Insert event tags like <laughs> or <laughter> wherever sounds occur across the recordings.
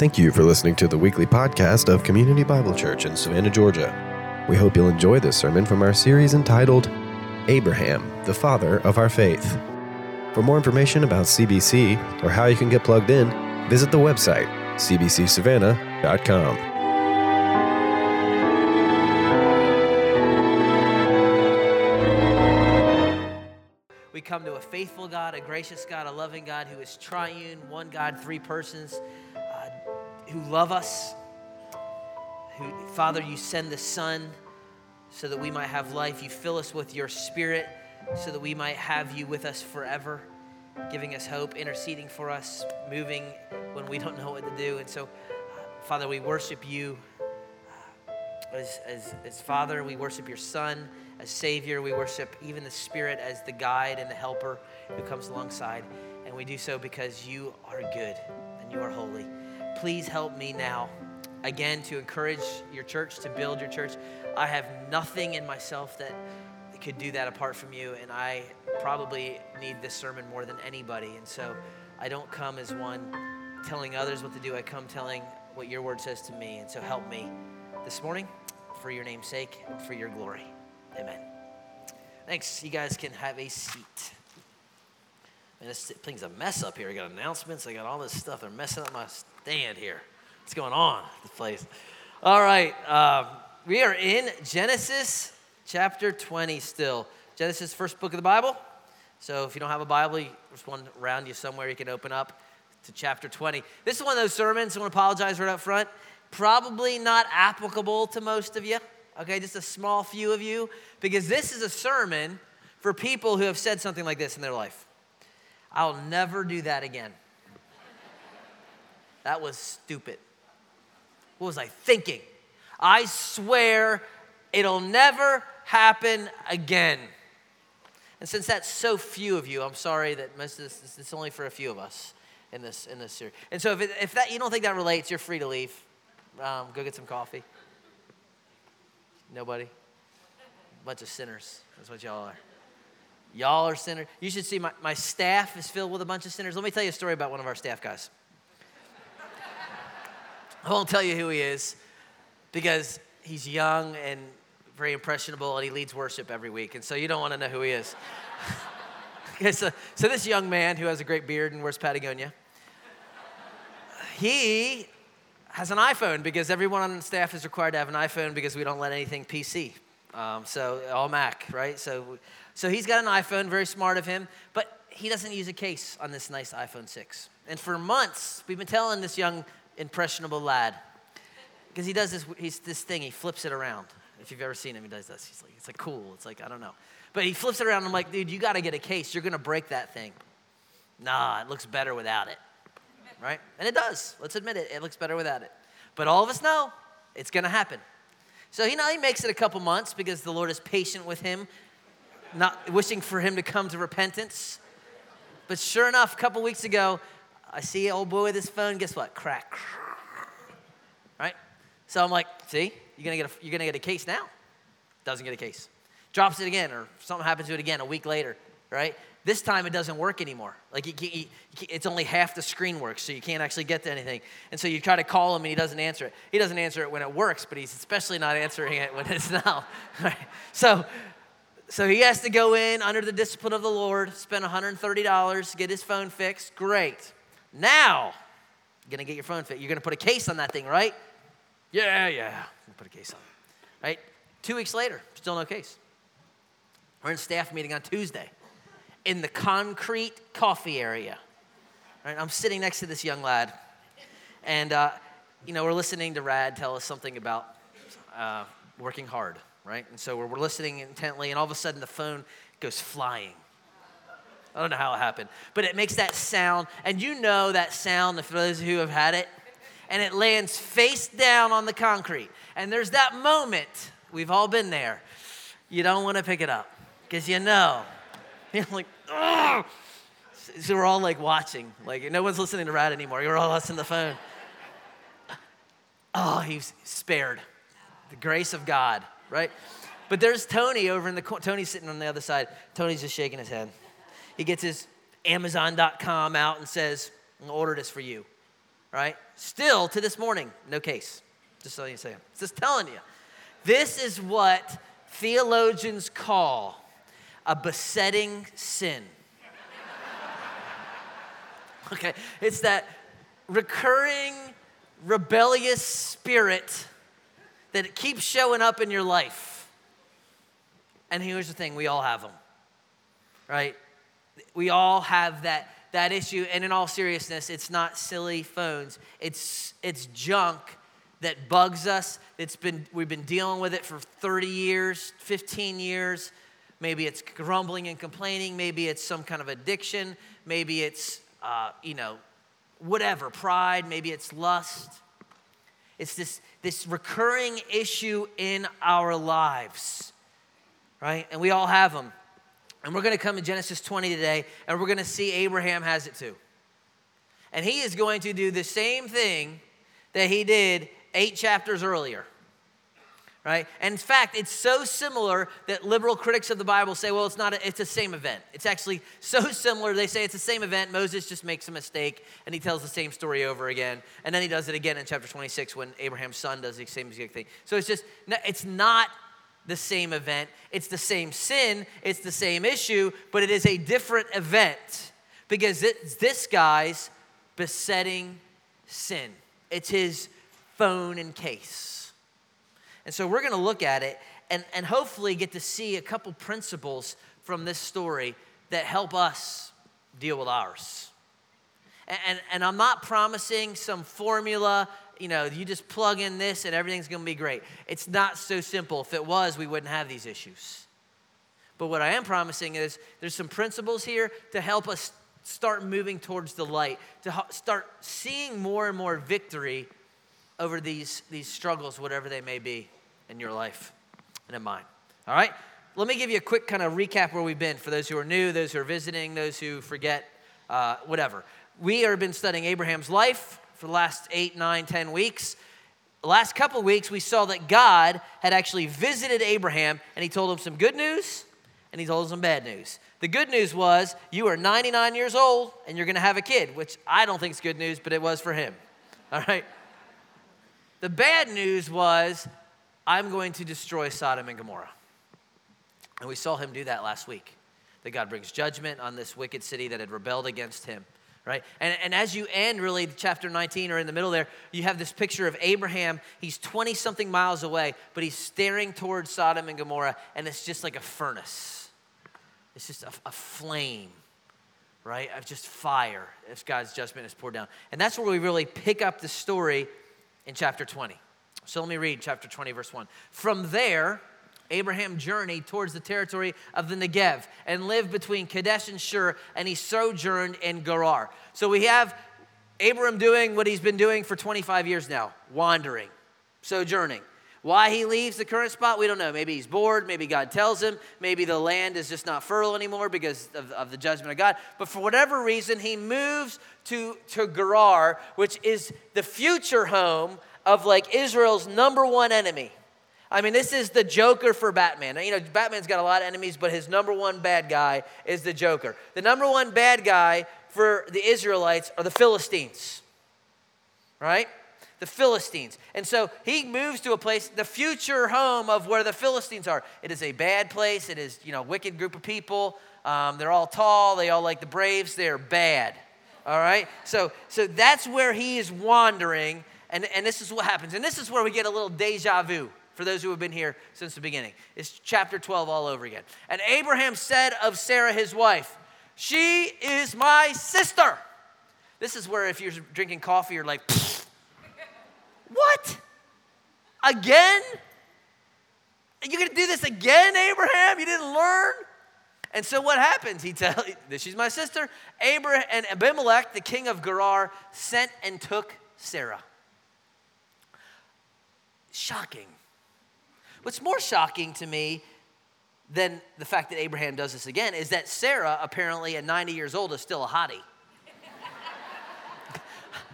Thank you for listening to the weekly podcast of Community Bible Church in Savannah, Georgia. We hope you'll enjoy this sermon from our series entitled Abraham, the Father of Our Faith. For more information about CBC or how you can get plugged in, visit the website cbcsavannah.com. We come to a faithful God, a gracious God, a loving God who is triune, one God, three persons, who love us. Who, Father, you send the Son so that we might have life. You fill us with your Spirit so that we might have you with us forever, giving us hope, interceding for us, moving when we don't know what to do. And so, uh, Father, we worship you as, as, as Father, we worship your Son as Savior. We worship even the Spirit as the guide and the helper who comes alongside. And we do so because you are good and you are holy. Please help me now, again, to encourage your church, to build your church. I have nothing in myself that could do that apart from you, and I probably need this sermon more than anybody. And so I don't come as one telling others what to do, I come telling what your word says to me. And so help me this morning for your name's sake and for your glory. Amen. Thanks. You guys can have a seat. Man, this thing's a mess up here. I got announcements. I got all this stuff. They're messing up my stand here. What's going on? This place. All right. Um, we are in Genesis chapter 20 still. Genesis, first book of the Bible. So if you don't have a Bible, there's one around you somewhere you can open up to chapter 20. This is one of those sermons. I want to apologize right up front. Probably not applicable to most of you okay, just a small few of you, because this is a sermon for people who have said something like this in their life I'll never do that again. That was stupid. What was I thinking? I swear it'll never happen again. And since that's so few of you, I'm sorry that most of this, it's only for a few of us in this in this series. And so if, it, if that you don't think that relates, you're free to leave. Um, go get some coffee. Nobody? Bunch of sinners. That's what y'all are. Y'all are sinners. You should see my, my staff is filled with a bunch of sinners. Let me tell you a story about one of our staff guys. I won't tell you who he is because he's young and very impressionable and he leads worship every week. And so you don't want to know who he is. <laughs> okay, so, so this young man who has a great beard and wears Patagonia, he has an iPhone because everyone on staff is required to have an iPhone because we don't let anything PC. Um, so all Mac, right? So, so he's got an iPhone, very smart of him, but he doesn't use a case on this nice iPhone 6. And for months, we've been telling this young impressionable lad because he does this, he's this thing, he flips it around. If you've ever seen him, he does this. He's like, it's like cool. It's like, I don't know. But he flips it around. I'm like, dude, you got to get a case. You're going to break that thing. Nah, it looks better without it right? And it does. Let's admit it. It looks better without it. But all of us know it's going to happen. So you know he makes it a couple months because the Lord is patient with him, not wishing for him to come to repentance. But sure enough, a couple weeks ago, I see old boy with his phone. Guess what? Crack. Right? So I'm like, see, you're gonna get a, you're gonna get a case now. Doesn't get a case. Drops it again, or something happens to it again a week later. Right? This time it doesn't work anymore. Like you you, it's only half the screen works, so you can't actually get to anything. And so you try to call him, and he doesn't answer it. He doesn't answer it when it works, but he's especially not answering it when it's <laughs> not. Right? So, so he has to go in under the discipline of the Lord, spend $130, to get his phone fixed. Great. Now, you're gonna get your phone fixed. You're gonna put a case on that thing, right? Yeah, yeah. Put a case on. Right? Two weeks later, still no case. We're in staff meeting on Tuesday in the concrete coffee area. Right? I'm sitting next to this young lad, and uh, you know we're listening to Rad tell us something about uh, working hard, right? And so we're, we're listening intently, and all of a sudden the phone goes flying. I don't know how it happened, but it makes that sound, and you know that sound for those who have had it, and it lands face down on the concrete. And there's that moment, we've all been there. You don't want to pick it up because you know <laughs> you're like, oh. So we're all like watching. Like no one's listening to Rad anymore. You're all us in the phone. Oh, he's spared. The grace of God, right? But there's Tony over in the corner. Tony's sitting on the other side. Tony's just shaking his head. He gets his Amazon.com out and says, I'll order this for you. right? Still to this morning, no case. Just so you say, just telling you. This is what theologians call a besetting sin. <laughs> okay, it's that recurring rebellious spirit that keeps showing up in your life. And here's the thing we all have them, right? We all have that, that issue. And in all seriousness, it's not silly phones, it's, it's junk that bugs us. It's been, we've been dealing with it for 30 years, 15 years. Maybe it's grumbling and complaining. Maybe it's some kind of addiction. Maybe it's, uh, you know, whatever, pride. Maybe it's lust. It's this, this recurring issue in our lives, right? And we all have them. And we're going to come to Genesis 20 today, and we're going to see Abraham has it too. And he is going to do the same thing that he did eight chapters earlier. Right? And in fact, it's so similar that liberal critics of the Bible say, well, it's not, a, it's the same event. It's actually so similar. They say it's the same event. Moses just makes a mistake and he tells the same story over again. And then he does it again in chapter 26 when Abraham's son does the same exact thing. So it's just, it's not the same event. It's the same sin. It's the same issue, but it is a different event because it's this guy's besetting sin. It's his phone and case. And so we're going to look at it and, and hopefully get to see a couple principles from this story that help us deal with ours. And, and, and I'm not promising some formula, you know, you just plug in this and everything's going to be great. It's not so simple. If it was, we wouldn't have these issues. But what I am promising is there's some principles here to help us start moving towards the light, to start seeing more and more victory over these, these struggles, whatever they may be in your life and in mine. All right? Let me give you a quick kind of recap where we've been for those who are new, those who are visiting, those who forget, uh, whatever. We have been studying Abraham's life for the last eight, nine, ten weeks. The last couple weeks, we saw that God had actually visited Abraham and he told him some good news and he told him some bad news. The good news was you are 99 years old and you're going to have a kid, which I don't think is good news, but it was for him. <laughs> All right? The bad news was, I'm going to destroy Sodom and Gomorrah. And we saw him do that last week. That God brings judgment on this wicked city that had rebelled against him, right? And, and as you end really chapter 19 or in the middle there, you have this picture of Abraham. He's 20 something miles away, but he's staring towards Sodom and Gomorrah, and it's just like a furnace. It's just a, a flame, right? Of just fire as God's judgment is poured down. And that's where we really pick up the story in chapter 20. So let me read chapter 20, verse 1. From there, Abraham journeyed towards the territory of the Negev and lived between Kadesh and Shur, and he sojourned in Gerar. So we have Abraham doing what he's been doing for 25 years now wandering, sojourning. Why he leaves the current spot, we don't know. Maybe he's bored. Maybe God tells him. Maybe the land is just not fertile anymore because of, of the judgment of God. But for whatever reason, he moves to, to Gerar, which is the future home of like Israel's number one enemy. I mean, this is the Joker for Batman. You know, Batman's got a lot of enemies, but his number one bad guy is the Joker. The number one bad guy for the Israelites are the Philistines, right? the Philistines. And so he moves to a place, the future home of where the Philistines are. It is a bad place. It is, you know, wicked group of people. Um, they're all tall. They all like the Braves. They're bad. All right? So, so that's where he is wandering. And, and this is what happens. And this is where we get a little deja vu for those who have been here since the beginning. It's chapter 12 all over again. And Abraham said of Sarah, his wife, She is my sister. This is where if you're drinking coffee, you're like, <laughs> what? Again? You're going to do this again, Abraham? You didn't learn? And so what happens? He tells, <laughs> is my sister. Abraham and Abimelech, the king of Gerar, sent and took Sarah. Shocking. What's more shocking to me than the fact that Abraham does this again is that Sarah, apparently at 90 years old, is still a hottie. <laughs>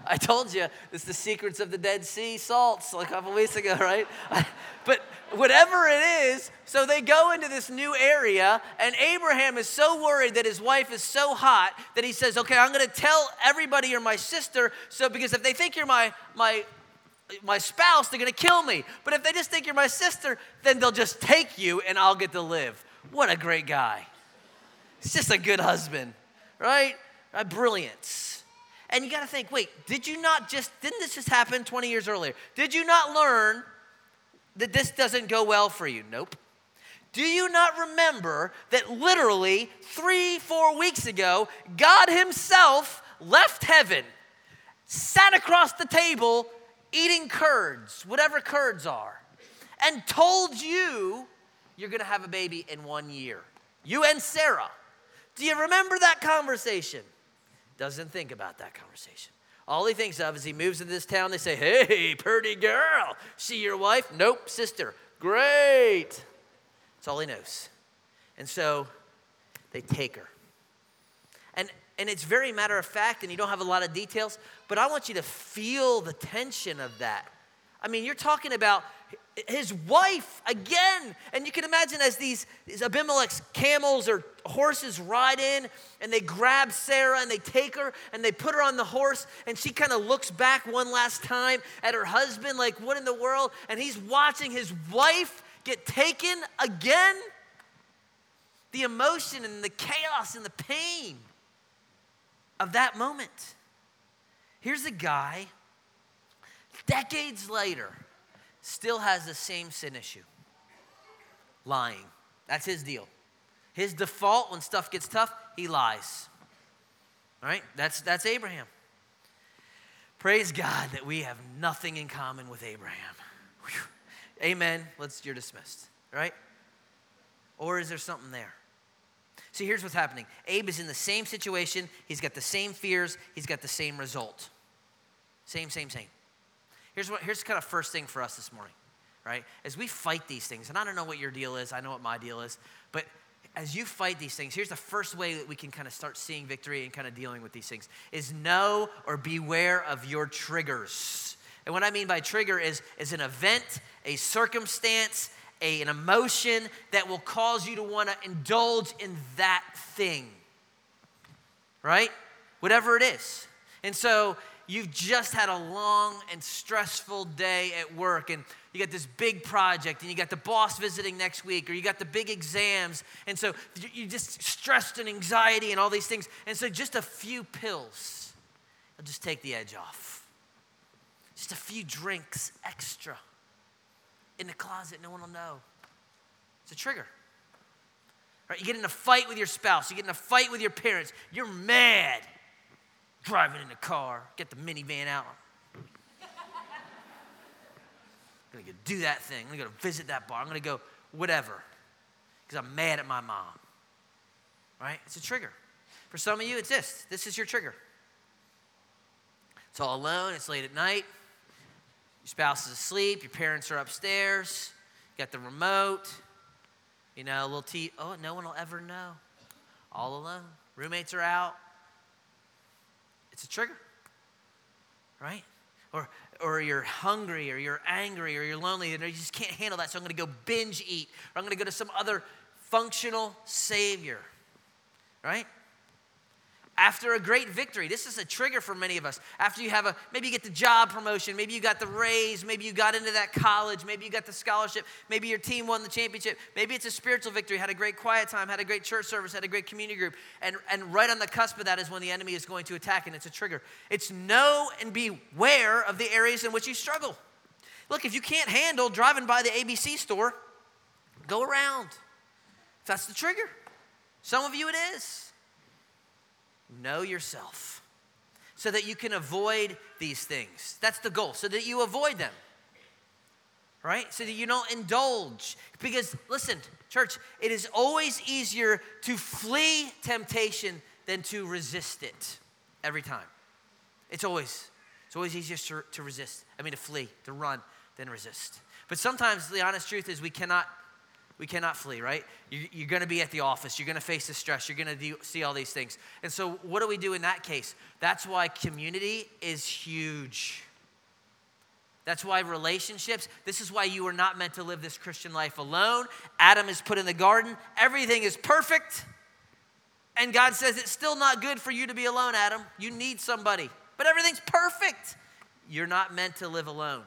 I told you it's the secrets of the Dead Sea salts a couple weeks ago, right? <laughs> but whatever it is, So they go into this new area, and Abraham is so worried that his wife is so hot that he says, Okay, I'm gonna tell everybody you're my sister, so because if they think you're my, my, my spouse, they're gonna kill me. But if they just think you're my sister, then they'll just take you and I'll get to live. What a great guy. He's just a good husband, right? Brilliance. And you gotta think, wait, did you not just, didn't this just happen 20 years earlier? Did you not learn that this doesn't go well for you? Nope. Do you not remember that literally three, four weeks ago, God Himself left heaven, sat across the table eating curds, whatever curds are, and told you you're gonna have a baby in one year? You and Sarah. Do you remember that conversation? Doesn't think about that conversation. All he thinks of is he moves into this town, they say, Hey, pretty girl, see your wife? Nope, sister. Great. That's all he knows. And so they take her. And, and it's very matter of fact, and you don't have a lot of details, but I want you to feel the tension of that. I mean, you're talking about his wife again. And you can imagine as these, these Abimelech's camels or horses ride in and they grab Sarah and they take her and they put her on the horse and she kind of looks back one last time at her husband, like, what in the world? And he's watching his wife get taken again? The emotion and the chaos and the pain of that moment. Here's a guy, decades later, still has the same sin issue lying. That's his deal. His default when stuff gets tough, he lies. All right? That's, that's Abraham. Praise God that we have nothing in common with Abraham. Whew. Amen. Let's you're dismissed, right? Or is there something there? See, here's what's happening. Abe is in the same situation. He's got the same fears. He's got the same result. Same, same, same. Here's what here's kind of first thing for us this morning, right? As we fight these things, and I don't know what your deal is, I know what my deal is, but as you fight these things, here's the first way that we can kind of start seeing victory and kind of dealing with these things is know or beware of your triggers. And what I mean by trigger is, is an event, a circumstance, a, an emotion that will cause you to want to indulge in that thing. Right? Whatever it is. And so you've just had a long and stressful day at work and you got this big project and you got the boss visiting next week or you got the big exams and so you're just stressed and anxiety and all these things and so just a few pills will just take the edge off just a few drinks extra in the closet, no one will know. It's a trigger. Right? You get in a fight with your spouse, you get in a fight with your parents, you're mad. Driving in the car, get the minivan out. I'm gonna go do that thing. I'm gonna go visit that bar. I'm gonna go whatever. Because I'm mad at my mom. Right? It's a trigger. For some of you, it's this. This is your trigger. It's all alone, it's late at night. Your spouse is asleep, your parents are upstairs, you got the remote, you know, a little tea. Oh, no one will ever know. All alone. Roommates are out. It's a trigger, right? Or, or you're hungry, or you're angry, or you're lonely, and you just can't handle that, so I'm gonna go binge eat, or I'm gonna go to some other functional savior, right? After a great victory. This is a trigger for many of us. After you have a, maybe you get the job promotion, maybe you got the raise, maybe you got into that college, maybe you got the scholarship, maybe your team won the championship, maybe it's a spiritual victory, had a great quiet time, had a great church service, had a great community group. And, and right on the cusp of that is when the enemy is going to attack, and it's a trigger. It's know and beware of the areas in which you struggle. Look, if you can't handle driving by the ABC store, go around. if That's the trigger. Some of you it is. Know yourself so that you can avoid these things. That's the goal, so that you avoid them. Right? So that you don't indulge. Because, listen, church, it is always easier to flee temptation than to resist it every time. It's always, it's always easier to, to resist. I mean, to flee, to run, than resist. But sometimes the honest truth is we cannot we cannot flee, right? You're going to be at the office. You're going to face the stress. You're going to see all these things. And so, what do we do in that case? That's why community is huge. That's why relationships, this is why you are not meant to live this Christian life alone. Adam is put in the garden, everything is perfect. And God says it's still not good for you to be alone, Adam. You need somebody, but everything's perfect. You're not meant to live alone.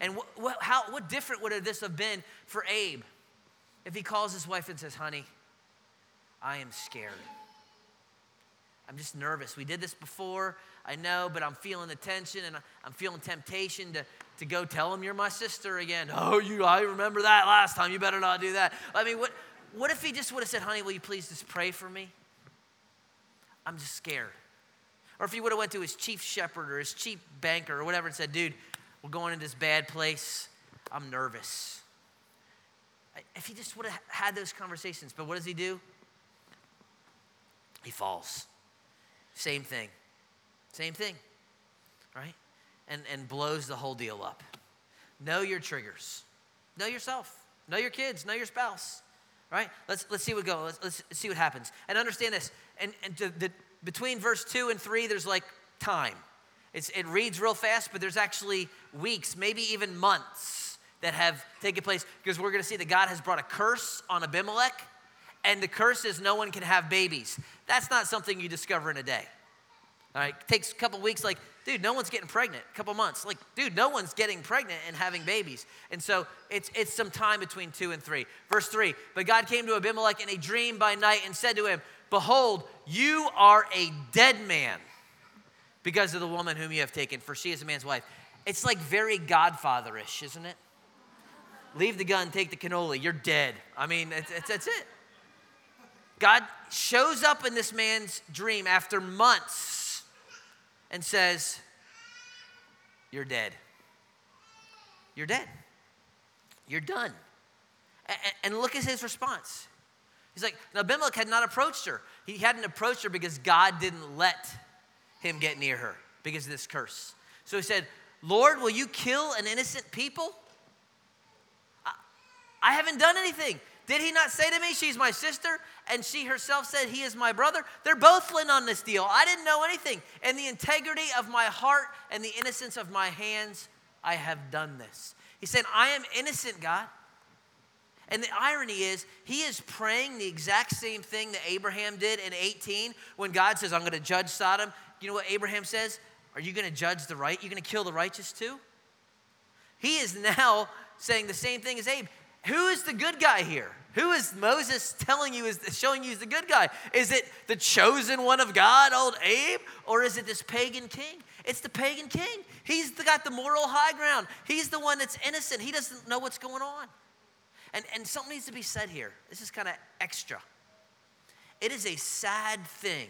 And what, how, what different would this have been for Abe if he calls his wife and says, Honey, I am scared. I'm just nervous. We did this before, I know, but I'm feeling the tension and I'm feeling temptation to, to go tell him you're my sister again. <laughs> Oh, you, I remember that last time. You better not do that. I mean, what, what if he just would have said, honey, will you please just pray for me? I'm just scared. Or if he would have went to his chief shepherd or his chief banker or whatever and said, dude, we're going into this bad place. I'm nervous. If he just would have had those conversations, but what does he do? He falls. Same thing. Same thing, right? And, and blows the whole deal up. Know your triggers. Know yourself. Know your kids. Know your spouse. Right? Let's, let's see what goes. Let's, let's see what happens. And understand this. And, and to, the, between verse 2 and 3, there's like time. It's, it reads real fast, but there's actually weeks, maybe even months that have taken place because we're going to see that God has brought a curse on Abimelech, and the curse is no one can have babies. That's not something you discover in a day. All right, takes a couple weeks. Like, dude, no one's getting pregnant. A couple months. Like, dude, no one's getting pregnant and having babies. And so it's it's some time between two and three. Verse three. But God came to Abimelech in a dream by night and said to him, "Behold, you are a dead man because of the woman whom you have taken, for she is a man's wife." It's like very Godfatherish, isn't it? Leave the gun, take the cannoli. You're dead. I mean, it's, it's, that's it. God shows up in this man's dream after months and says, You're dead. You're dead. You're done. And look at his response. He's like, now Abimelech had not approached her. He hadn't approached her because God didn't let him get near her because of this curse. So he said, Lord, will you kill an innocent people? I, haven't done anything. Did he not say to me, She's my sister? And she herself said, He is my brother. They're both in on this deal. I didn't know anything. And the integrity of my heart and the innocence of my hands, I have done this. He said, I am innocent, God. And the irony is, he is praying the exact same thing that Abraham did in 18 when God says, I'm going to judge Sodom. You know what Abraham says? Are you going to judge the right? You're going to kill the righteous too? He is <laughs> now saying the same thing as Abe. Who is the good guy here? Who is Moses telling you is showing you is the good guy? Is it the chosen one of God, old Abe, or is it this pagan king? It's the pagan king. He's got the moral high ground. He's the one that's innocent. He doesn't know what's going on. And, and something needs to be said here. This is kind of extra. It is a sad thing,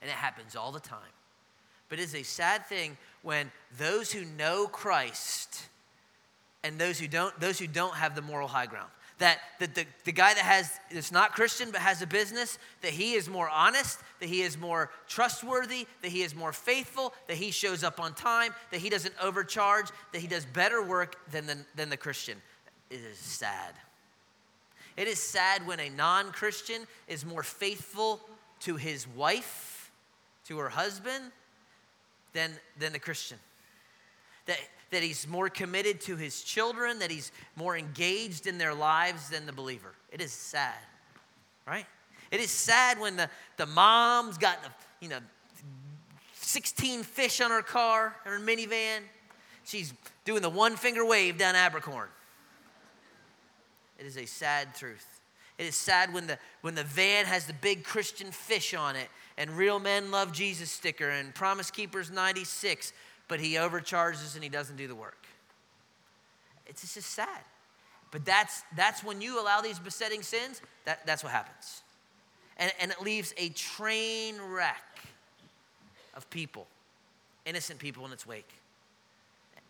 and it happens all the time. But it is a sad thing when those who know Christ and those who don't, those who don't have the moral high ground. That, that the, the guy that has that's not Christian but has a business, that he is more honest, that he is more trustworthy, that he is more faithful, that he shows up on time, that he doesn't overcharge, that he does better work than the, than the Christian. It is sad. It is sad when a non Christian is more faithful to his wife, to her husband, than, than the Christian. That, that he's more committed to his children, that he's more engaged in their lives than the believer. It is sad, right? It is sad when the, the mom's got the, you know, 16 fish on her car, her minivan. She's doing the one finger wave down Abercorn. It is a sad truth. It is sad when the, when the van has the big Christian fish on it and Real Men Love Jesus sticker and Promise Keepers 96 but he overcharges and he doesn't do the work. It's just sad. But that's, that's when you allow these besetting sins, that, that's what happens. And, and it leaves a train wreck of people, innocent people in its wake.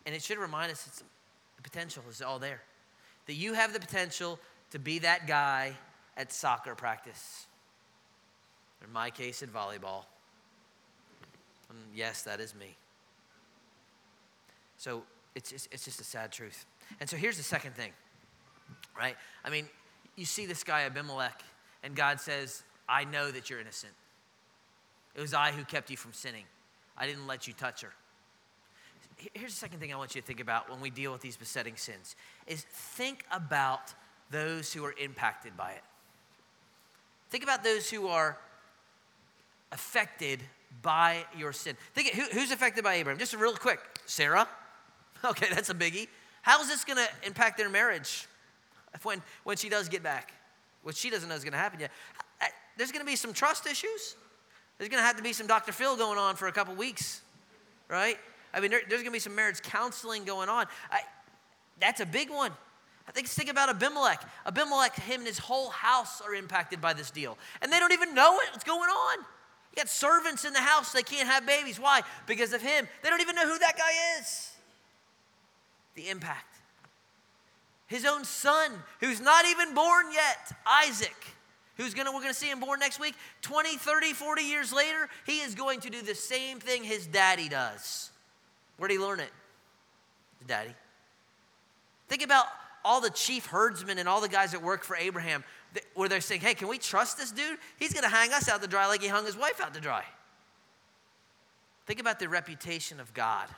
And it should remind us it's, the potential is all there. That you have the potential to be that guy at soccer practice. In my case, at volleyball. And yes, that is me. So it's just, it's just a sad truth. And so here's the second thing, right? I mean, you see this guy Abimelech, and God says, I know that you're innocent. It was I who kept you from sinning. I didn't let you touch her. here's the second thing I want you to think about when we deal with these besetting sins is think about those who are impacted by it. Think about those who are affected by your sin. Think who, who's affected by Abraham? Just real quick. Sarah. <laughs> Okay, that's a biggie. How is this going to impact their marriage <laughs> when, when she does get back? What she doesn't know is going to happen yet. There's going to be some trust issues. There's going to have to be some Dr. Phil going on for a couple weeks, right? I mean, there, there's going to be some marriage counseling going on. I, that's a big one. I think think about Abimelech. Abimelech, him and his whole house are impacted by this deal, and they don't even know it, what's going on. You got servants in the house; they can't have babies. Why? Because of him. They don't even know who that guy is. The impact. His own son, who's not even born yet, Isaac, who's gonna, we're gonna see him born next week, 20, 30, 40 years later, he is going to do the same thing his daddy does. Where'd he learn it? His daddy. Think about all the chief herdsmen and all the guys that work for Abraham, where they're saying, hey, can we trust this dude? He's to hang us out to dry like he hung his wife out to dry. Think about the reputation of God.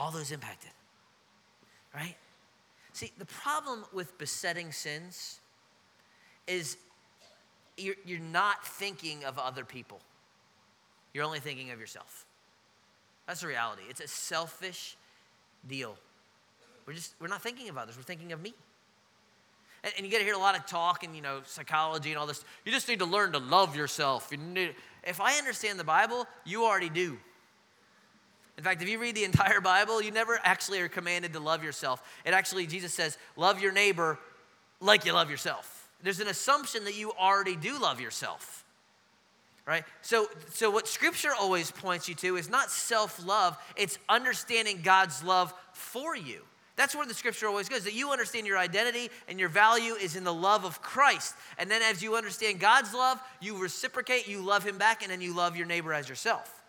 All those impacted, right? See, the problem with besetting sins is you're, you're not thinking of other people, you're only thinking of yourself. That's the reality. It's a selfish deal. We're just, we're not thinking of others, we're thinking of me. And, and you get to hear a lot of talk and, you know, psychology and all this. You just need to learn to love yourself. You need, if I understand the Bible, you already do. In fact, if you read the entire <laughs> Bible, you never actually are commanded to love yourself. It actually, Jesus says, love your neighbor like you love yourself. There's an assumption that you already do love yourself right? So, so what Scripture always points you to is not self love, it's understanding God's love for you. That's where the scripture always goes that you understand your identity and your value is in the love of Christ. And then as you understand God's love, you reciprocate, you love him back, and then you love your neighbor as yourself.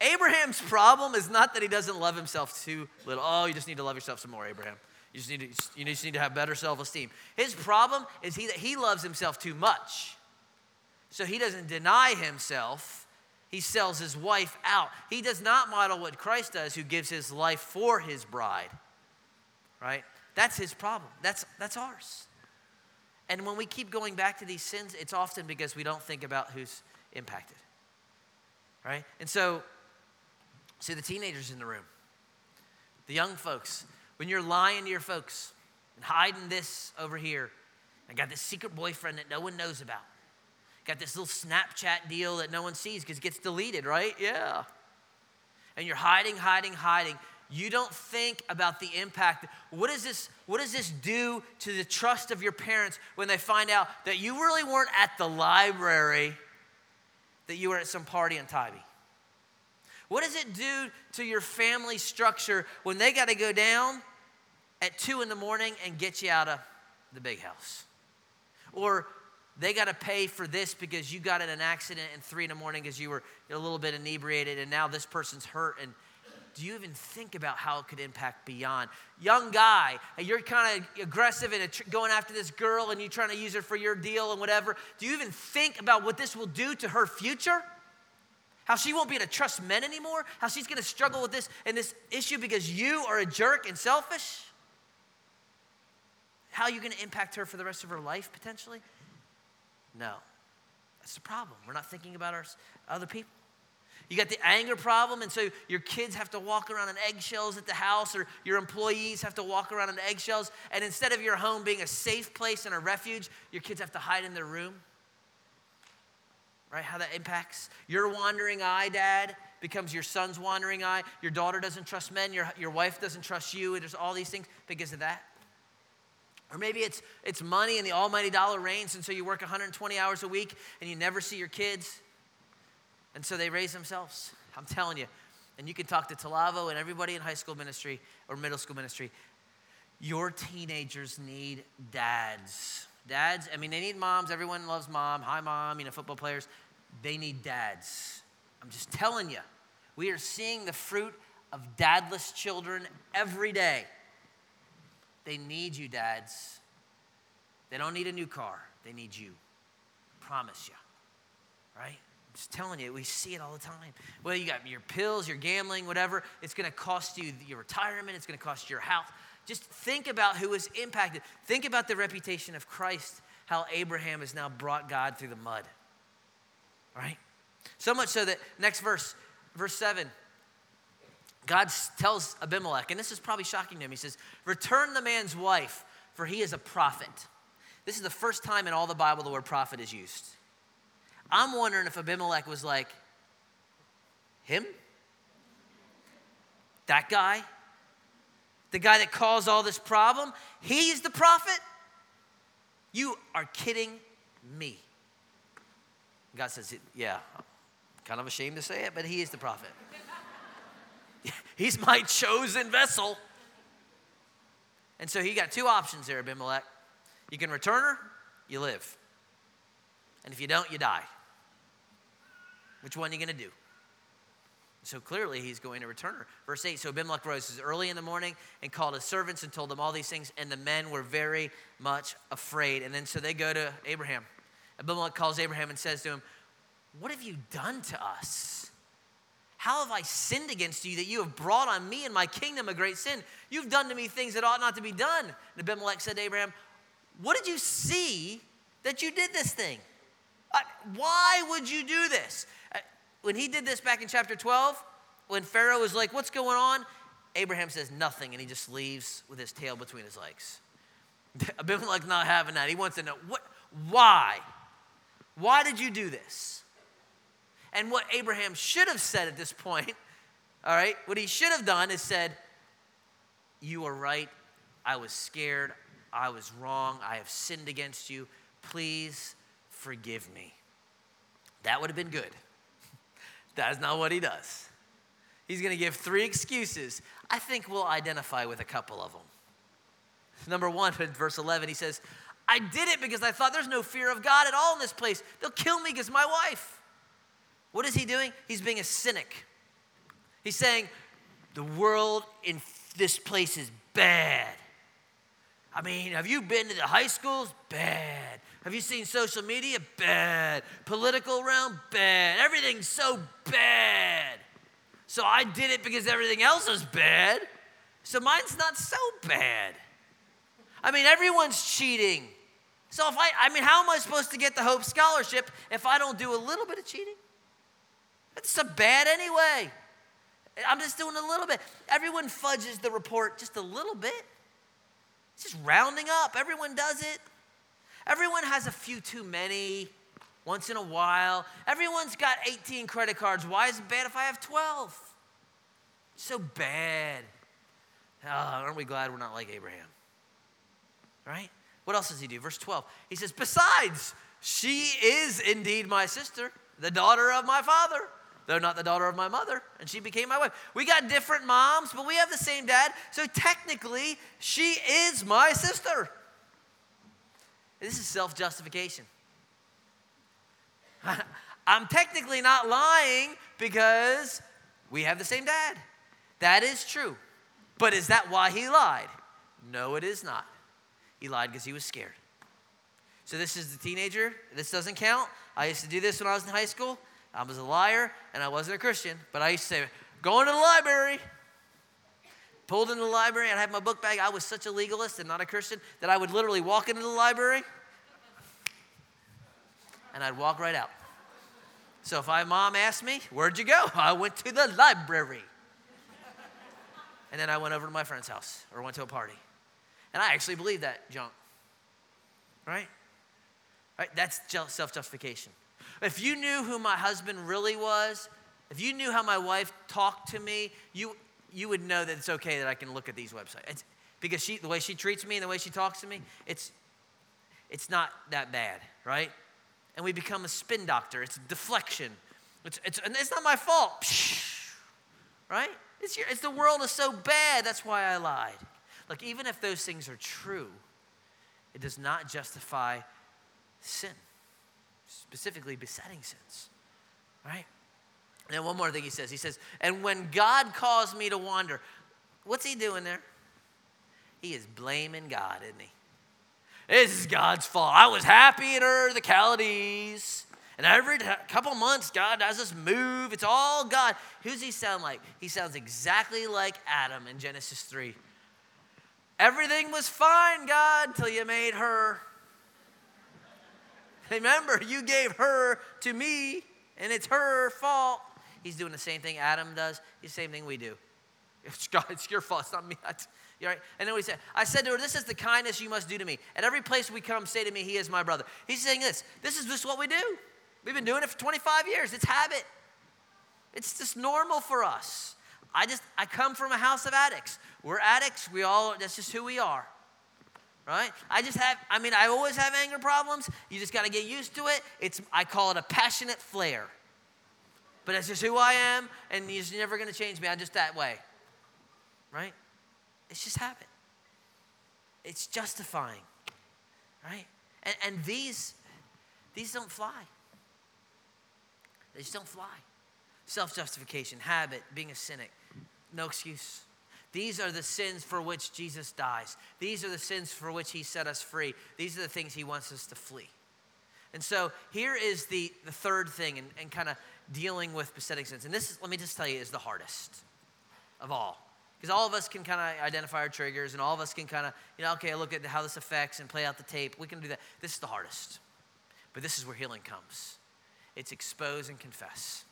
Abraham's problem is not that he doesn't love himself too little. Oh, you just need to love yourself some more, Abraham. You just need to, you just need to have better self esteem. His problem is he, that he loves himself too much. So he doesn't deny himself. He sells his wife out. He does not model what Christ does, who gives his life for his bride. Right? That's his problem. That's, that's ours. And when we keep going back to these sins, it's often because we don't think about who's impacted. Right? And so, see the teenagers in the room, the young folks, when you're lying to your folks and hiding this over here, I got this secret boyfriend that no one knows about. Got this little Snapchat deal that no one sees because it gets deleted, right? Yeah. And you're hiding, hiding, hiding. You don't think about the impact. What does this, what does this do to the trust of your parents when they find out that you really weren't at the library, that you were at some party in Tybee? What does it do to your family structure when they got to go down at two in the morning and get you out of the big house? Or they got to pay for this because you got in an accident at three in the morning because you were a little bit inebriated and now this person's hurt and do you even think about how it could impact beyond? Young guy you're kind of aggressive and going after this girl and you're trying to use her for your deal and whatever. Do you even think about what this will do to her future how she won't be able to trust men anymore how she's going to struggle with this and this issue because you are a jerk and selfish how you're you going to impact her for the rest of her life potentially no. That's the problem. We're not thinking about our other people. You got the anger problem, and so your kids have to walk around on eggshells at the house, or your employees have to walk around on eggshells. And instead of your home being a safe place and a refuge, your kids have to hide in their room. Right? How that impacts your wandering eye, dad, becomes your son's wandering eye. Your daughter doesn't trust men. Your, your wife doesn't trust you. There's all these things because of that. Or maybe it's, it's money and the almighty dollar reigns, and so you work 120 hours a week and you never see your kids. And so they raise themselves. I'm telling you. And you can talk to Talavo and everybody in high school ministry or middle school ministry. Your teenagers need dads. Dads, I mean, they need moms. Everyone loves mom. Hi, mom, you know, football players. They need dads. I'm just telling you. We are seeing the fruit of dadless children every day. They need you, dads. They don't need a new car, they need you. Promise you. Right? I'm just telling you, we see it all the time. Well, you got your pills, your gambling, whatever. It's going to cost you your retirement. It's going to cost you your house. Just think about who was impacted. Think about the reputation of Christ, how Abraham has now brought God through the mud. Right? So much so that next verse, verse 7, God tells Abimelech, and this is probably shocking to him. He says, Return the man's wife, for he is a prophet. This is the first time in all the Bible the word prophet is used. I'm wondering if Abimelech was like, Him? That guy? The guy that caused all this problem? He's the prophet? You are kidding me. God says, Yeah, I'm kind of ashamed to say it, but he is the prophet. <laughs> He's my chosen vessel. And so he got two options there, Abimelech. You can return her, you live. And if you don't, you die. Which one are you going to do? So clearly he's going to return her. Verse 8 So Abimelech rose early in the morning and called his servants and told them all these things, and the men were very much afraid. And then so they go to Abraham. Abimelech calls Abraham and says to him, What have you done to us? How have I sinned against you that you have brought on me and my kingdom a great sin? You've done to me things that ought not to be done. And Abimelech said to Abraham, What did you see that you did this thing? Why would you do this? When he did this back in chapter 12, when Pharaoh was like, What's going on? Abraham says nothing and he just leaves with his tail between his legs. <laughs> Abimelech's not having that. He wants to know what, why? Why did you do this? And what Abraham should have said at this point, <laughs> all right, what he should have done is said, You are right. I was scared. I was wrong. I have sinned against you. Please forgive me. That would have been good. That's not what he does. He's going to give three excuses. I think we'll identify with a couple of them. Number one, in verse 11, he says, I did it because I thought there's no fear of God at all in this place. They'll kill me because my wife. What is he doing? He's being a cynic. He's saying, the world in this place is bad. I mean, have you been to the high schools? Bad. Have you seen social media? Bad. Political realm? Bad. Everything's so bad. So I did it because everything else is bad. So mine's not so bad. I mean, everyone's cheating. So if I, I mean, how am I supposed to get the Hope Scholarship if I don't do a little bit of cheating? It's so bad anyway. I'm just doing a little bit. Everyone fudges the report just a little bit. It's just rounding up. Everyone does it. Everyone has a few too many once in a while. Everyone's got 18 credit cards. Why is it bad if I have 12? So bad. Oh, aren't we glad we're not like Abraham? Right? What else does he do? Verse 12. He says, Besides, she is indeed my sister, the daughter of my father, though not the daughter of my mother, and she became my wife. We got different moms, but we have the same dad, so technically, she is my sister. This is self justification. <laughs> I'm technically not lying because we have the same dad. That is true. But is that why he lied? No, it is not. He lied because he was scared. So, this is the teenager. This doesn't count. I used to do this when I was in high school. I was a liar and I wasn't a Christian, but I used to say, going to the library. Pulled into the library, I'd have my book bag. I was such a legalist and not a Christian that I would literally walk into the library and I'd walk right out. So if my mom asked me, Where'd you go? <laughs> I went to the library. And then I went over to my friend's house or went to a party. And I actually believe that junk. Right? Right? That's self justification. If you knew who my husband really was, if you knew how my wife talked to me, you, you would know that it's okay that I can look at these websites. It's, because she, the way she treats me and the way she talks to me, it's, it's not that bad, right? And we become a spin doctor. It's deflection. It's, it's, and it's not my fault, right? It's, your, it's the world is so bad, that's why I lied. Like, even if those things are true, it does not justify sin, specifically besetting sins, right? And then one more thing he says. He says, and when God caused me to wander, what's he doing there? He is blaming God, isn't he? This is God's fault. I was happy in Ur er, the Chaldees, And every couple months, God does this move. It's all God. Who's he sound like? He sounds exactly like Adam in Genesis 3. Everything was fine, God, till you made her. Remember, you gave her to me, and it's her fault. He's doing the same thing Adam does, He's the same thing we do. It's God, it's your fault, it's not me. <laughs> you right? And then we said, I said to her, This is the kindness you must do to me. At every place we come, say to me, He is my brother. He's saying this. This is just what we do. We've been doing it for 25 years. It's habit. It's just normal for us. I just I come from a house of addicts. We're addicts. We all that's just who we are. Right? I just have I mean I always have anger problems. You just got to get used to it. It's I call it a passionate flare. But that's just who I am and you're never going to change me. I'm just that way. Right? It's just habit. It's justifying. Right? And, and these these don't fly. They just don't fly. Self justification, habit, being a cynic, no excuse. These are the sins for which Jesus dies. These are the sins for which he set us free. These are the things he wants us to flee. And so here is the, the third thing and, and kind of dealing with besetting sins. And this, is, let me just tell you, is the hardest of all. Because all of us can kind of identify our triggers and all of us can kind of, you know, okay, look at how this affects and play out the tape. We can do that. This is the hardest. But this is where healing comes it's expose and confess.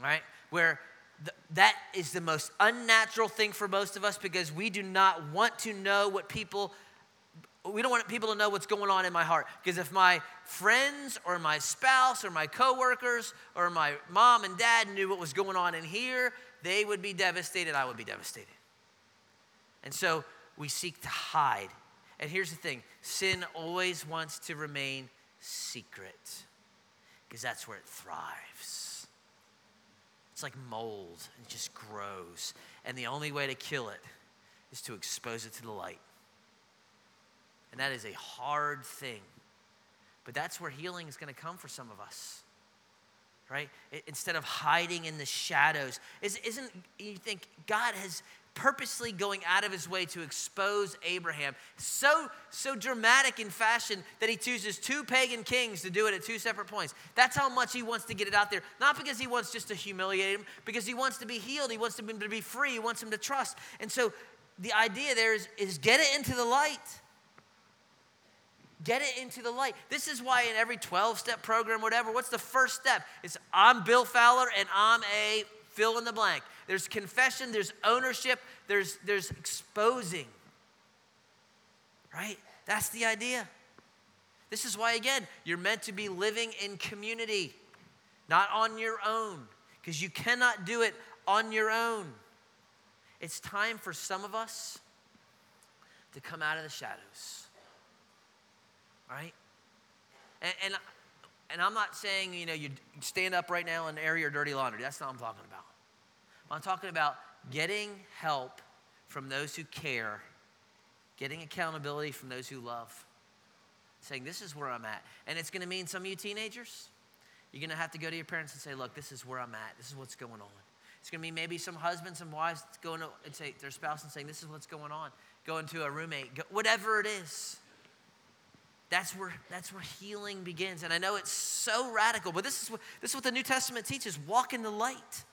Right? Where th- that is the most unnatural thing for most of us because we do not want to know what people we don't want people to know what's going on in my heart because if my friends or my spouse or my coworkers or my mom and dad knew what was going on in here they would be devastated i would be devastated and so we seek to hide and here's the thing sin always wants to remain secret because that's where it thrives. It's like mold, it just grows. And the only way to kill it is to expose it to the light. And that is a hard thing. But that's where healing is going to come for some of us. Right? Instead of hiding in the shadows. Isn't you think God has purposely going out of his way to expose Abraham. So, so dramatic in fashion that he chooses two pagan kings to do it at two separate points. That's how much he wants to get it out there. Not because he wants just to humiliate him, because he wants to be healed. He wants him to be free. He wants him to trust. And so the idea there is, is get it into the light. Get it into the light. This is why in every 12 step program, whatever, what's the first step? It's I'm Bill Fowler and I'm a fill in the blank. There's confession, there's ownership, there's, there's exposing. Right? That's the idea. This is why, again, you're meant to be living in community, not on your own, because you cannot do it on your own. It's time for some of us to come out of the shadows. Right? And, and, and I'm not saying, you know, you stand up right now and air your dirty laundry. That's not what I'm talking about. I'm talking about getting help from those who care, getting accountability from those who love, saying, This is where I'm at. And it's going to mean some of you teenagers, you're going to have to go to your parents and say, Look, this is where I'm at. This is what's going on. It's going to be maybe some husbands and wives going to and say their spouse and saying, This is what's going on. Going to a roommate, go, whatever it is. That's where, that's where healing begins. And I know it's so radical, but this is, what, this is what the New Testament teaches walk in the light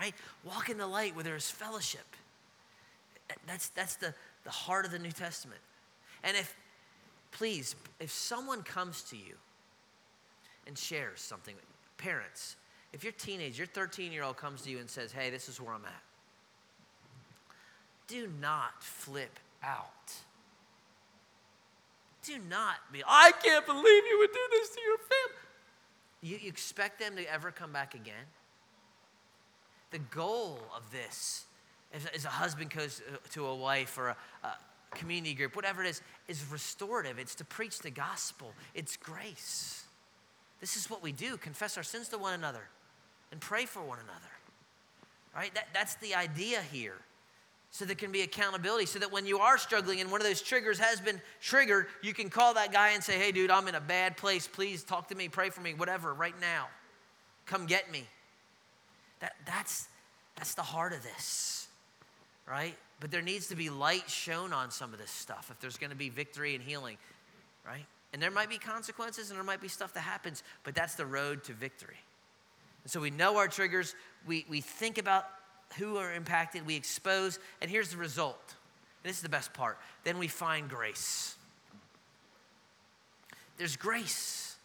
right? Walk in the light where there is fellowship. That's, that's the, the heart of the New Testament. And if, please, if someone comes to you and shares something, parents, if your teenage, your 13 year old comes to you and says, hey, this is where I'm at, do not flip out. Do not be, I can't believe you would do this to your family. You, you expect them to ever come back again? the goal of this, as a husband goes to a wife or a, a community group, whatever it is, is restorative. It's to preach the gospel, it's grace. This is what we do confess our sins to one another and pray for one another. Right? That, that's the idea here. So there can be accountability, so that when you are struggling and one of those triggers has been triggered, you can call that guy and say, Hey, dude, I'm in a bad place. Please talk to me, pray for me, whatever, right now. Come get me. That, that's, that's the heart of this, right? But there needs to be light shown on some of this stuff if there's going to be victory and healing, right? And there might be consequences and there might be stuff that happens, but that's the road to victory. And so we know our triggers, we, we think about who are impacted, we expose, and here's the result. This is the best part. Then we find grace. There's grace,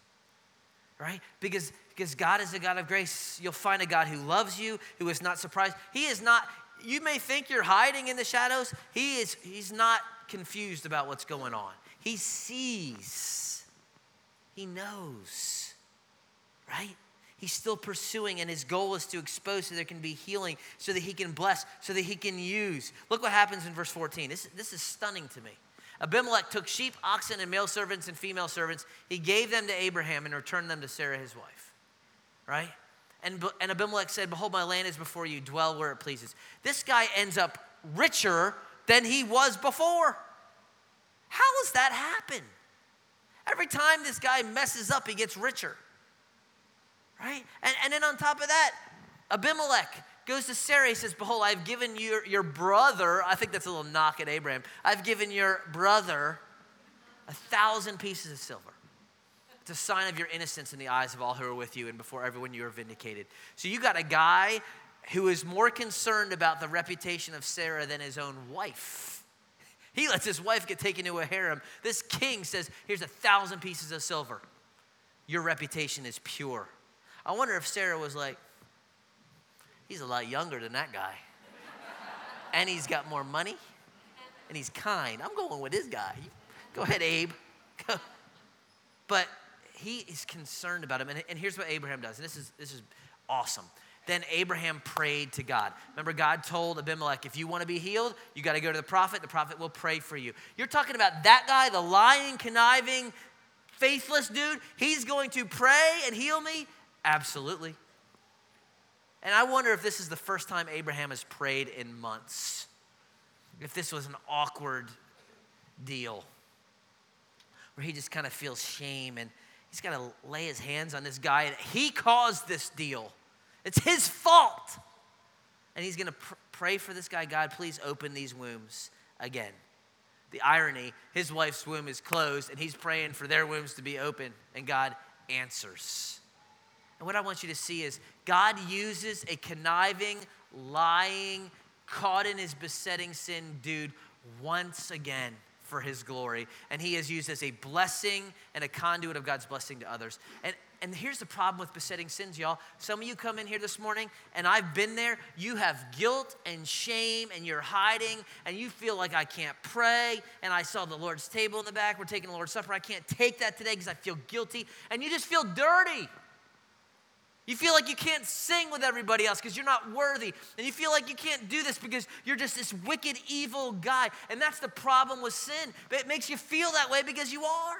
right? Because, because God is a God of grace. You'll find a God who loves you, who is not surprised. He is not, you may think you're hiding in the shadows. He is, he's not confused about what's going on. He sees, he knows, right? He's still pursuing, and his goal is to expose so there can be healing, so that he can bless, so that he can use. Look what happens in verse 14. This, this is stunning to me. Abimelech took sheep, oxen, and male servants and female servants. He gave them to Abraham and returned them to Sarah, his wife. Right? And, and Abimelech said, Behold, my land is before you, dwell where it pleases. This guy ends up richer than he was before. How does that happen? Every time this guy messes up, he gets richer. Right? And, and then on top of that, Abimelech goes to Sarah. He says, Behold, I've given your, your brother, I think that's a little knock at Abraham, I've given your brother a thousand pieces of silver. It's a sign of your innocence in the eyes of all who are with you and before everyone you are vindicated. So you got a guy who is more concerned about the reputation of Sarah than his own wife. He lets his wife get taken to a harem. This king says, Here's a thousand pieces of silver. Your reputation is pure. I wonder if Sarah was like, He's a lot younger than that guy. and he's got more money. And he's kind. I'm going with this guy. Go ahead, Abe. <laughs> but he is concerned about him. And, and here's what Abraham does. And this is, this is awesome. Then Abraham prayed to God. Remember, God told Abimelech, if you want to be healed, you got to go to the prophet. The prophet will pray for you. You're talking about that guy, the lying, conniving, faithless dude. He's going to pray and heal me? Absolutely. And I wonder if this is the first time Abraham has prayed in months. If this was an awkward deal where he just kind of feels shame and he's got to lay his hands on this guy and he caused this deal. It's his fault. And he's going to pr- pray for this guy God, please open these wombs again. The irony his wife's womb is closed and he's praying for their wombs to be open, and God answers. And what I want you to see is God uses a conniving, lying, caught in his besetting sin dude once again for his glory. And he is used as a blessing and a conduit of God's blessing to others. And, and here's the problem with besetting sins, y'all. Some of you come in here this morning, and I've been there. You have guilt and shame, and you're hiding, and you feel like I can't pray. And I saw the Lord's table in the back. We're taking the Lord's Supper. I can't take that today because I feel guilty. And you just feel dirty. You feel like you can't sing with everybody else because you're not worthy. And you feel like you can't do this because you're just this wicked, evil guy. And that's the problem with sin. It makes you feel that way because you are.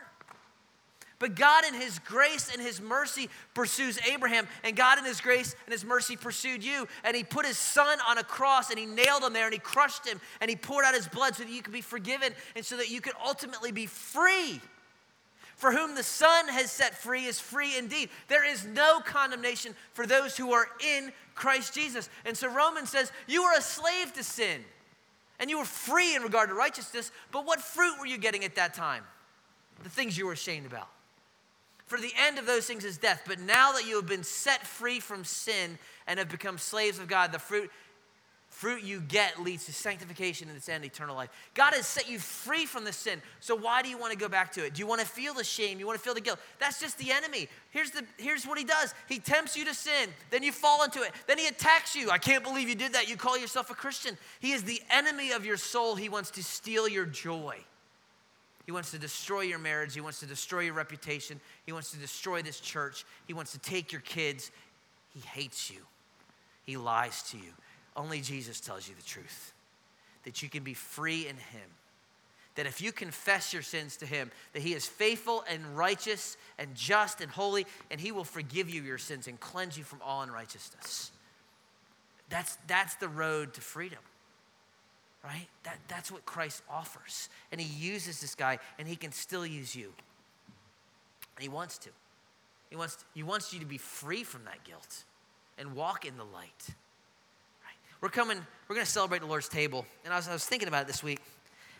But God, in His grace and His mercy, pursues Abraham. And God, in His grace and His mercy, pursued you. And He put His son on a cross and He nailed him there and He crushed him and He poured out His blood so that you could be forgiven and so that you could ultimately be free. For whom the Son has set free is free indeed. There is no condemnation for those who are in Christ Jesus. And so Romans says, You were a slave to sin, and you were free in regard to righteousness, but what fruit were you getting at that time? The things you were ashamed about. For the end of those things is death. But now that you have been set free from sin and have become slaves of God, the fruit fruit you get leads to sanctification and its end, eternal life. God has set you free from the sin. So why do you want to go back to it? Do you want to feel the shame? You want to feel the guilt? That's just the enemy. Here's, the, here's what he does he tempts you to sin, then you fall into it, then he attacks you. I can't believe you did that. You call yourself a Christian. He is the enemy of your soul. He wants to steal your joy. He wants to destroy your marriage. He wants to destroy your reputation. He wants to destroy this church. He wants to take your kids. He hates you. He lies to you. Only Jesus tells you the truth that you can be free in Him. That if you confess your sins to Him, that He is faithful and righteous and just and holy, and He will forgive you your sins and cleanse you from all unrighteousness. That's, that's the road to freedom, right? That, that's what Christ offers. And He uses this guy, and He can still use you. And He wants to. He wants, to, he wants you to be free from that guilt and walk in the light. We're coming, we're going to celebrate the Lord's table. And I was, I was thinking about it this week.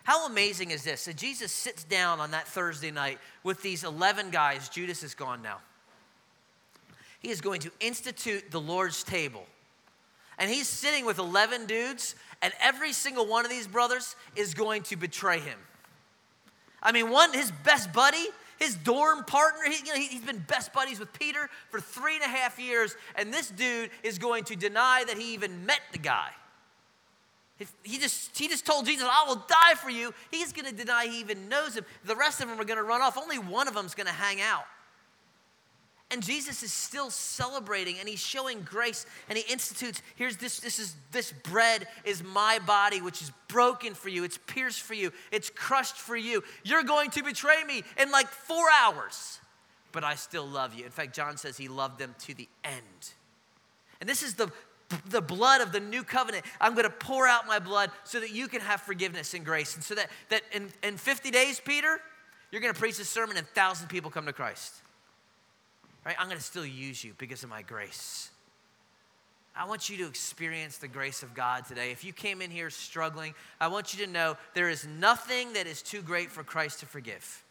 How amazing is this? That Jesus sits down on that Thursday night with these 11 guys. Judas is gone now. He is going to institute the Lord's table. And he's sitting with 11 dudes, and every single one of these brothers is going to betray him. I mean, one, his best buddy, his dorm partner, he, you know, he's been best buddies with Peter for three and a half years, and this dude is going to deny that he even met the guy. If he just he just told Jesus, "I will die for you." He's going to deny he even knows him. The rest of them are going to run off. Only one of them is going to hang out. And Jesus is still celebrating and he's showing grace and he institutes here's this this is this bread is my body which is broken for you it's pierced for you it's crushed for you you're going to betray me in like 4 hours but I still love you in fact John says he loved them to the end and this is the the blood of the new covenant. I'm going to pour out my blood so that you can have forgiveness and grace. And so that, that in, in 50 days, Peter, you're going to preach a sermon and 1,000 people come to Christ. Right? I'm going to still use you because of my grace. I want you to experience the grace of God today. If you came in here struggling, I want you to know there is nothing that is too great for Christ to forgive.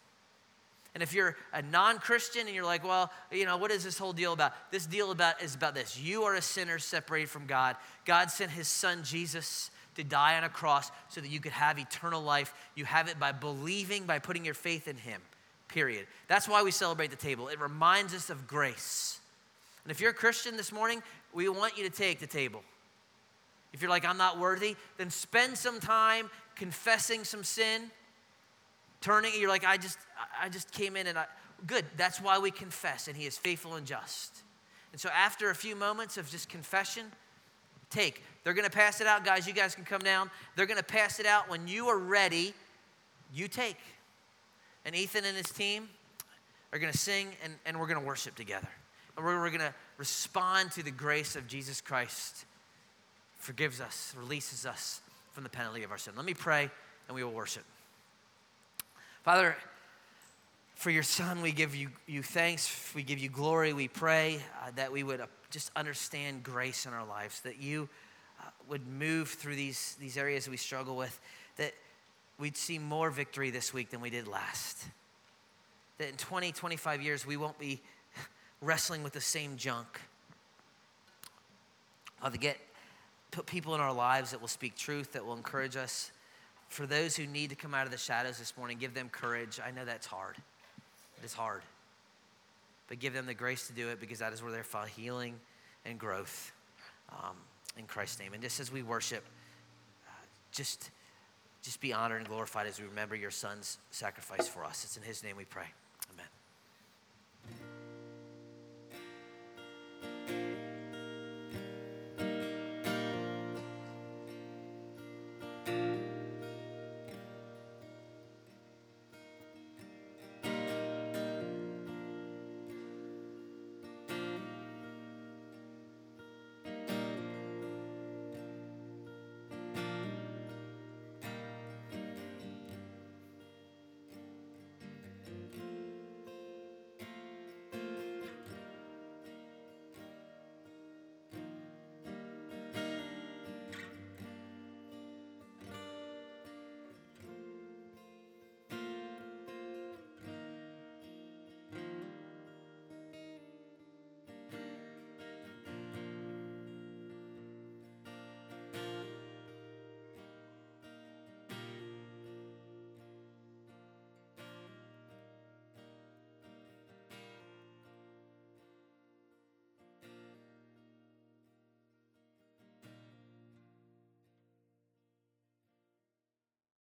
And if you're a non-Christian and you're like, well, you know, what is this whole deal about? This deal about is about this. You are a sinner separated from God. God sent his son Jesus to die on a cross so that you could have eternal life. You have it by believing, by putting your faith in him. Period. That's why we celebrate the table. It reminds us of grace. And if you're a Christian this morning, we want you to take the table. If you're like, I'm not worthy, then spend some time confessing some sin turning you're like i just i just came in and i good that's why we confess and he is faithful and just and so after a few moments of just confession take they're going to pass it out guys you guys can come down they're going to pass it out when you are ready you take and ethan and his team are going to sing and, and we're going to worship together and we're, we're going to respond to the grace of jesus christ forgives us releases us from the penalty of our sin let me pray and we will worship Father, for your son, we give you, you thanks. We give you glory. We pray uh, that we would uh, just understand grace in our lives, that you uh, would move through these, these areas we struggle with, that we'd see more victory this week than we did last. That in 20, 25 years, we won't be <laughs> wrestling with the same junk. Father, get put people in our lives that will speak truth, that will encourage us, for those who need to come out of the shadows this morning, give them courage. I know that's hard. It is hard. But give them the grace to do it because that is where they find healing and growth um, in Christ's name. And just as we worship, uh, just, just be honored and glorified as we remember your son's sacrifice for us. It's in his name we pray.